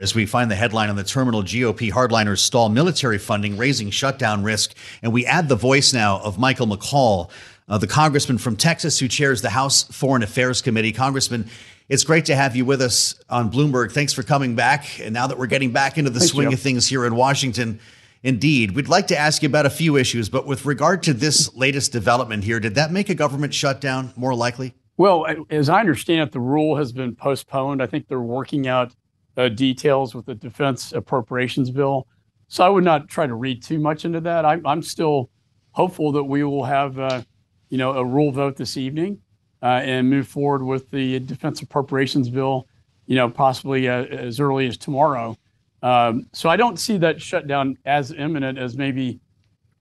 As we find the headline on the terminal GOP hardliners stall military funding, raising shutdown risk. And we add the voice now of Michael McCaul, uh, the congressman from Texas who chairs the House Foreign Affairs Committee. Congressman, it's great to have you with us on Bloomberg. Thanks for coming back. And now that we're getting back into the Thank swing you. of things here in Washington, indeed, we'd like to ask you about a few issues. But with regard to this latest development here, did that make a government shutdown more likely? Well, as I understand it, the rule has been postponed. I think they're working out uh, details with the defense appropriations bill. So I would not try to read too much into that. I, am still hopeful that we will have, uh, you know, a rule vote this evening uh, and move forward with the defense appropriations bill, you know, possibly uh, as early as tomorrow. Um, so I don't see that shutdown as imminent as maybe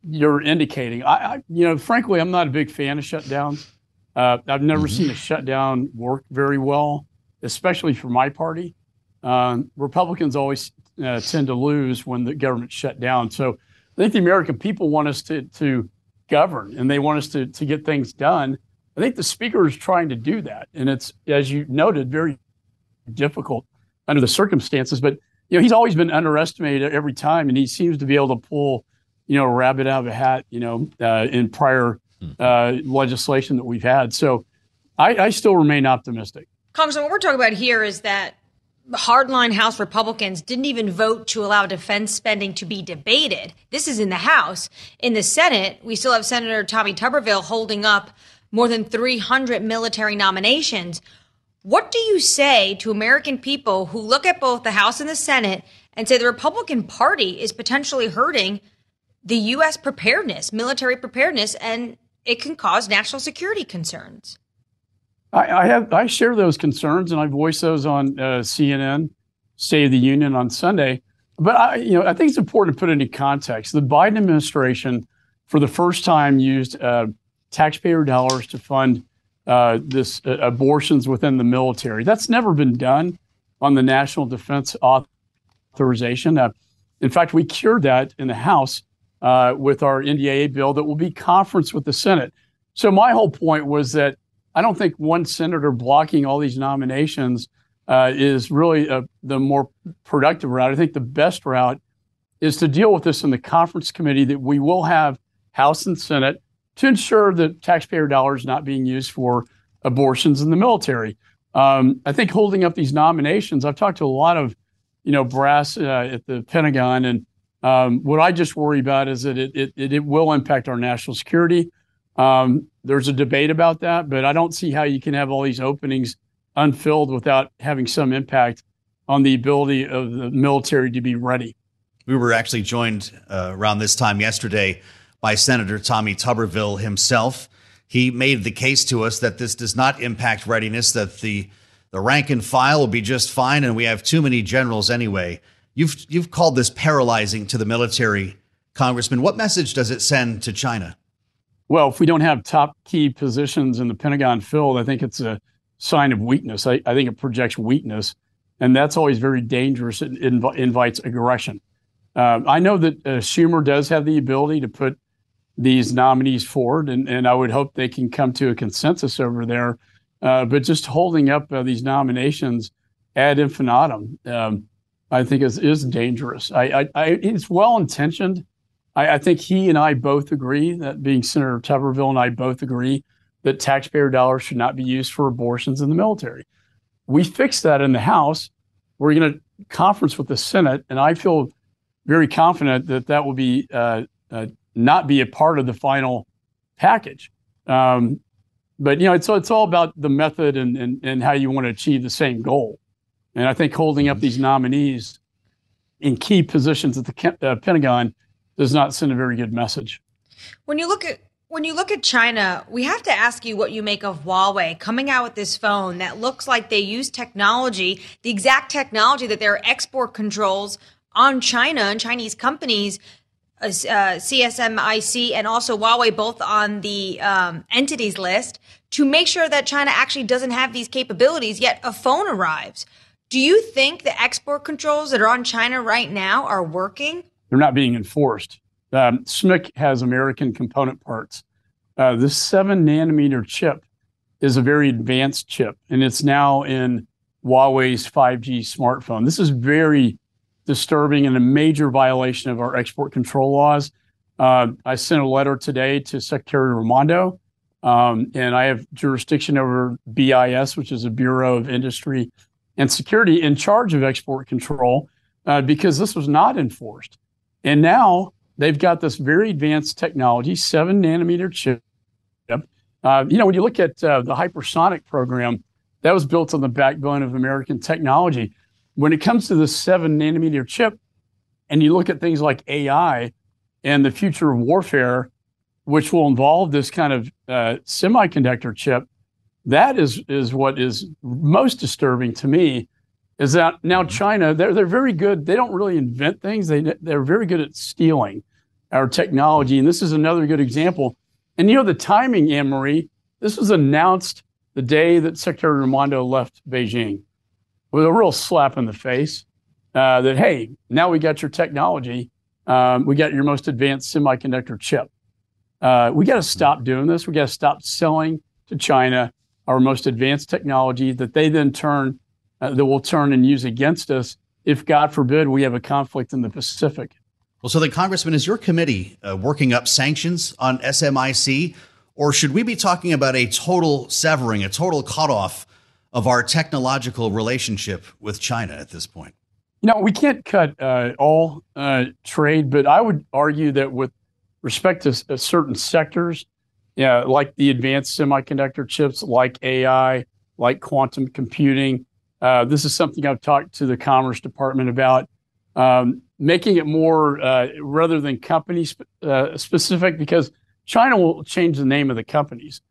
you're indicating. I, I you know, frankly, I'm not a big fan of shutdowns. Uh, I've never mm-hmm. seen a shutdown work very well, especially for my party. Um, Republicans always uh, tend to lose when the government shut down. So I think the American people want us to, to govern and they want us to, to get things done. I think the speaker is trying to do that. And it's, as you noted, very difficult under the circumstances. But, you know, he's always been underestimated every time. And he seems to be able to pull, you know, a rabbit out of a hat, you know, uh, in prior hmm. uh, legislation that we've had. So I, I still remain optimistic. Congressman, what we're talking about here is that hardline House Republicans didn't even vote to allow defense spending to be debated. This is in the House. In the Senate, we still have Senator Tommy Tuberville holding up more than 300 military nominations. What do you say to American people who look at both the House and the Senate and say the Republican Party is potentially hurting the U.S. preparedness, military preparedness, and it can cause national security concerns? I, I, have I share those concerns and I voice those on uh, CNN, State of the Union on Sunday. But I, you know, I think it's important to put into context. The Biden administration, for the first time, used uh, taxpayer dollars to fund uh, this uh, abortions within the military. That's never been done on the National Defense Authorization. Uh, in fact, we cured that in the House uh, with our NDAA bill that will be conference with the Senate. So my whole point was that I don't think one senator blocking all these nominations uh, is really a, uh, the more productive route. I think the best route is to deal with this in the conference committee that we will have House and Senate to ensure that taxpayer dollars not being used for abortions in the military. Um, I think holding up these nominations, I've talked to a lot of, you know, brass uh, at the Pentagon, and um, what I just worry about is that it, it, it will impact our national security. Um, there's a debate about that, but I don't see how you can have all these openings unfilled without having some impact on the ability of the military to be ready. We were actually joined uh, around this time yesterday by Senator Tommy Tuberville himself. He made the case to us that this does not impact readiness, that the the rank and file will be just fine, and we have too many generals anyway. You've you've called this paralyzing to the military, Congressman. What message does it send to China? Well, if we don't have top key positions in the Pentagon filled, I think it's a sign of weakness. I, I think it projects weakness, and that's always very dangerous. It inv- invites aggression. Uh, I know that uh, Schumer does have the ability to put these nominees forward, and, and I would hope they can come to a consensus over there. Uh, but just holding up uh, these nominations ad infinitum, um, I think is is dangerous. I, I, I it's well intentioned. I, I, think he and I both agree that being Senator Tuberville and I both agree that taxpayer dollars should not be used for abortions in the military. We fixed that in the House. We're going to conference with the Senate, and I feel very confident that that will be uh, uh, not be a part of the final package. Um, but you know, it's it's all about the method and, and and how you want to achieve the same goal. And I think holding up these nominees in key positions at the uh, Pentagon does not send a very good message. When you look at When you look at China, we have to ask you what you make of Huawei coming out with this phone that looks like they use technology, the exact technology that their export controls on China and Chinese companies, uh, CSMIC and also Huawei, both on the um, entities list, to make sure that China actually doesn't have these capabilities, yet a phone arrives. Do you think the export controls that are on China right now are working? They're not being enforced. Um, SMIC has American component parts. Uh, this seven nanometer chip is a very advanced chip, and it's now in Huawei's 5G smartphone. This is very disturbing and a major violation of our export control laws. Uh, I sent a letter today to Secretary Raimondo, um, and I have jurisdiction over BIS, which is a Bureau of Industry and Security in charge of export control, uh, because this was not enforced. And now they've got this very advanced technology, seven nanometer chip. Uh, you know, when you look at uh, the hypersonic program, that was built on the backbone of American technology. When it comes to the seven nanometer chip, and you look at things like AI and the future of warfare, which will involve this kind of uh, semiconductor chip, that is is what is most disturbing to me is that now mm-hmm. China, they're, they're very good. They don't really invent things. They, they're very good at stealing our technology. And this is another good example. And you know, the timing, Annmarie, this was announced the day that Secretary Raimondo left Beijing with a real slap in the face uh, that, hey, now we got your technology. Um, we got your most advanced semiconductor chip. Uh, we got to stop doing this. We got to stop selling to China our most advanced technology that they then turn uh, that will turn and use against us if, God forbid, we have a conflict in the Pacific. Well, so then, Congressman, is your committee uh, working up sanctions on SMIC, or should we be talking about a total severing, a total cutoff of our technological relationship with China at this point? You know, we can't cut uh, all uh, trade, but I would argue that with respect to uh, certain sectors, yeah, like the advanced semiconductor chips, like AI, like quantum computing, uh, this is something I've talked to the Commerce Department about, um, making it more uh, rather than company sp- uh, specific, because China will change the name of the companies.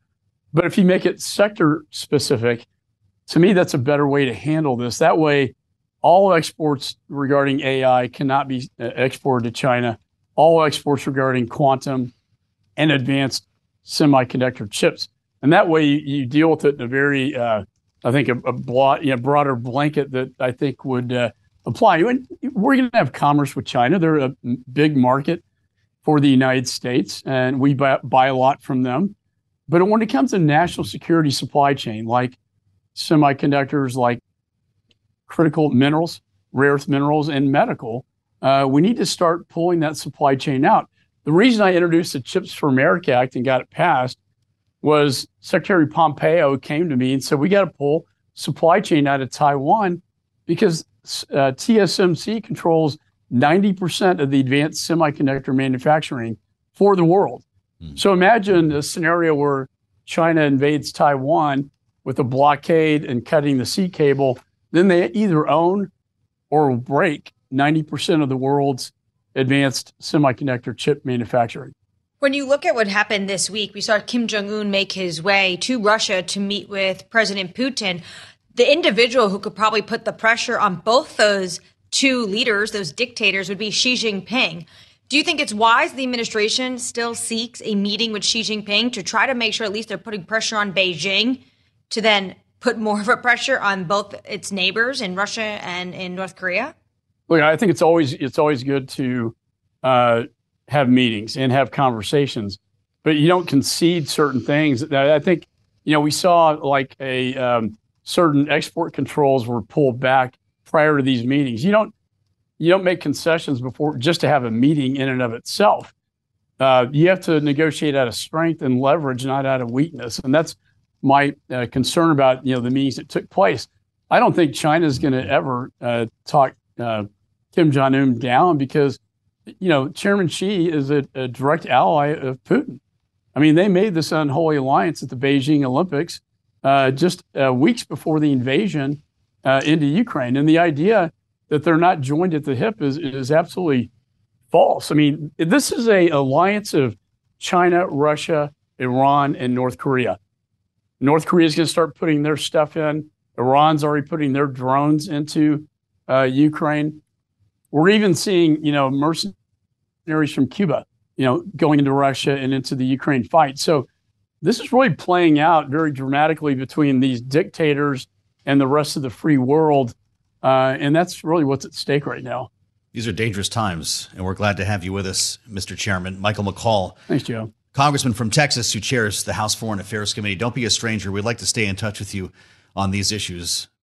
But if you make it sector specific, to me, that's a better way to handle this. That way, all exports regarding AI cannot be uh, exported to China. All exports regarding quantum and advanced semiconductor chips. And that way, you, you deal with it in a very uh, I think a, a you know, broader blanket that I think would uh, apply. And we're going to have commerce with China. They're a big market for the United States, and we buy, buy a lot from them. But when it comes to national security supply chain, like semiconductors, like critical minerals, rare earth minerals, and medical, uh, we need to start pulling that supply chain out. The reason I introduced the Chips for America Act and got it passed was Secretary Pompeo came to me and said, we got to pull supply chain out of Taiwan because uh, TSMC controls 90% of the advanced semiconductor manufacturing for the world. Mm. So imagine a scenario where China invades Taiwan with a blockade and cutting the sea cable. Then they either own or break 90% of the world's advanced semiconductor chip manufacturing. When you look at what happened this week, we saw Kim Jong un make his way to Russia to meet with President Putin. The individual who could probably put the pressure on both those two leaders, those dictators, would be Xi Jinping. Do you think it's wise the administration still seeks a meeting with Xi Jinping to try to make sure at least they're putting pressure on Beijing to then put more of a pressure on both its neighbors in Russia and in North Korea? Look, I think it's always it's always good to uh, have meetings and have conversations, but you don't concede certain things. I think, you know, we saw like a um, certain export controls were pulled back prior to these meetings. You don't you don't make concessions before just to have a meeting in and of itself. Uh, you have to negotiate out of strength and leverage, not out of weakness, and that's my uh, concern about you know the meetings that took place. I don't think China is going to ever uh, talk uh, Kim Jong Un down because you know, Chairman Xi is a, a, direct ally of Putin. I mean, they made this unholy alliance at the Beijing Olympics uh, just uh, weeks before the invasion uh, into Ukraine. And the idea that they're not joined at the hip is, is absolutely false. I mean, this is a alliance of China, Russia, Iran, and North Korea. North Korea is going to start putting their stuff in. Iran's already putting their drones into uh, Ukraine. We're even seeing, you know, mercenaries from Cuba, you know, going into Russia and into the Ukraine fight. So this is really playing out very dramatically between these dictators and the rest of the free world. Uh, and that's really what's at stake right now. These are dangerous times, and we're glad to have you with us, Mr. Chairman. Michael McCaul. Thanks, Joe. Congressman from Texas who chairs the House Foreign Affairs Committee. Don't be a stranger. We'd like to stay in touch with you on these issues.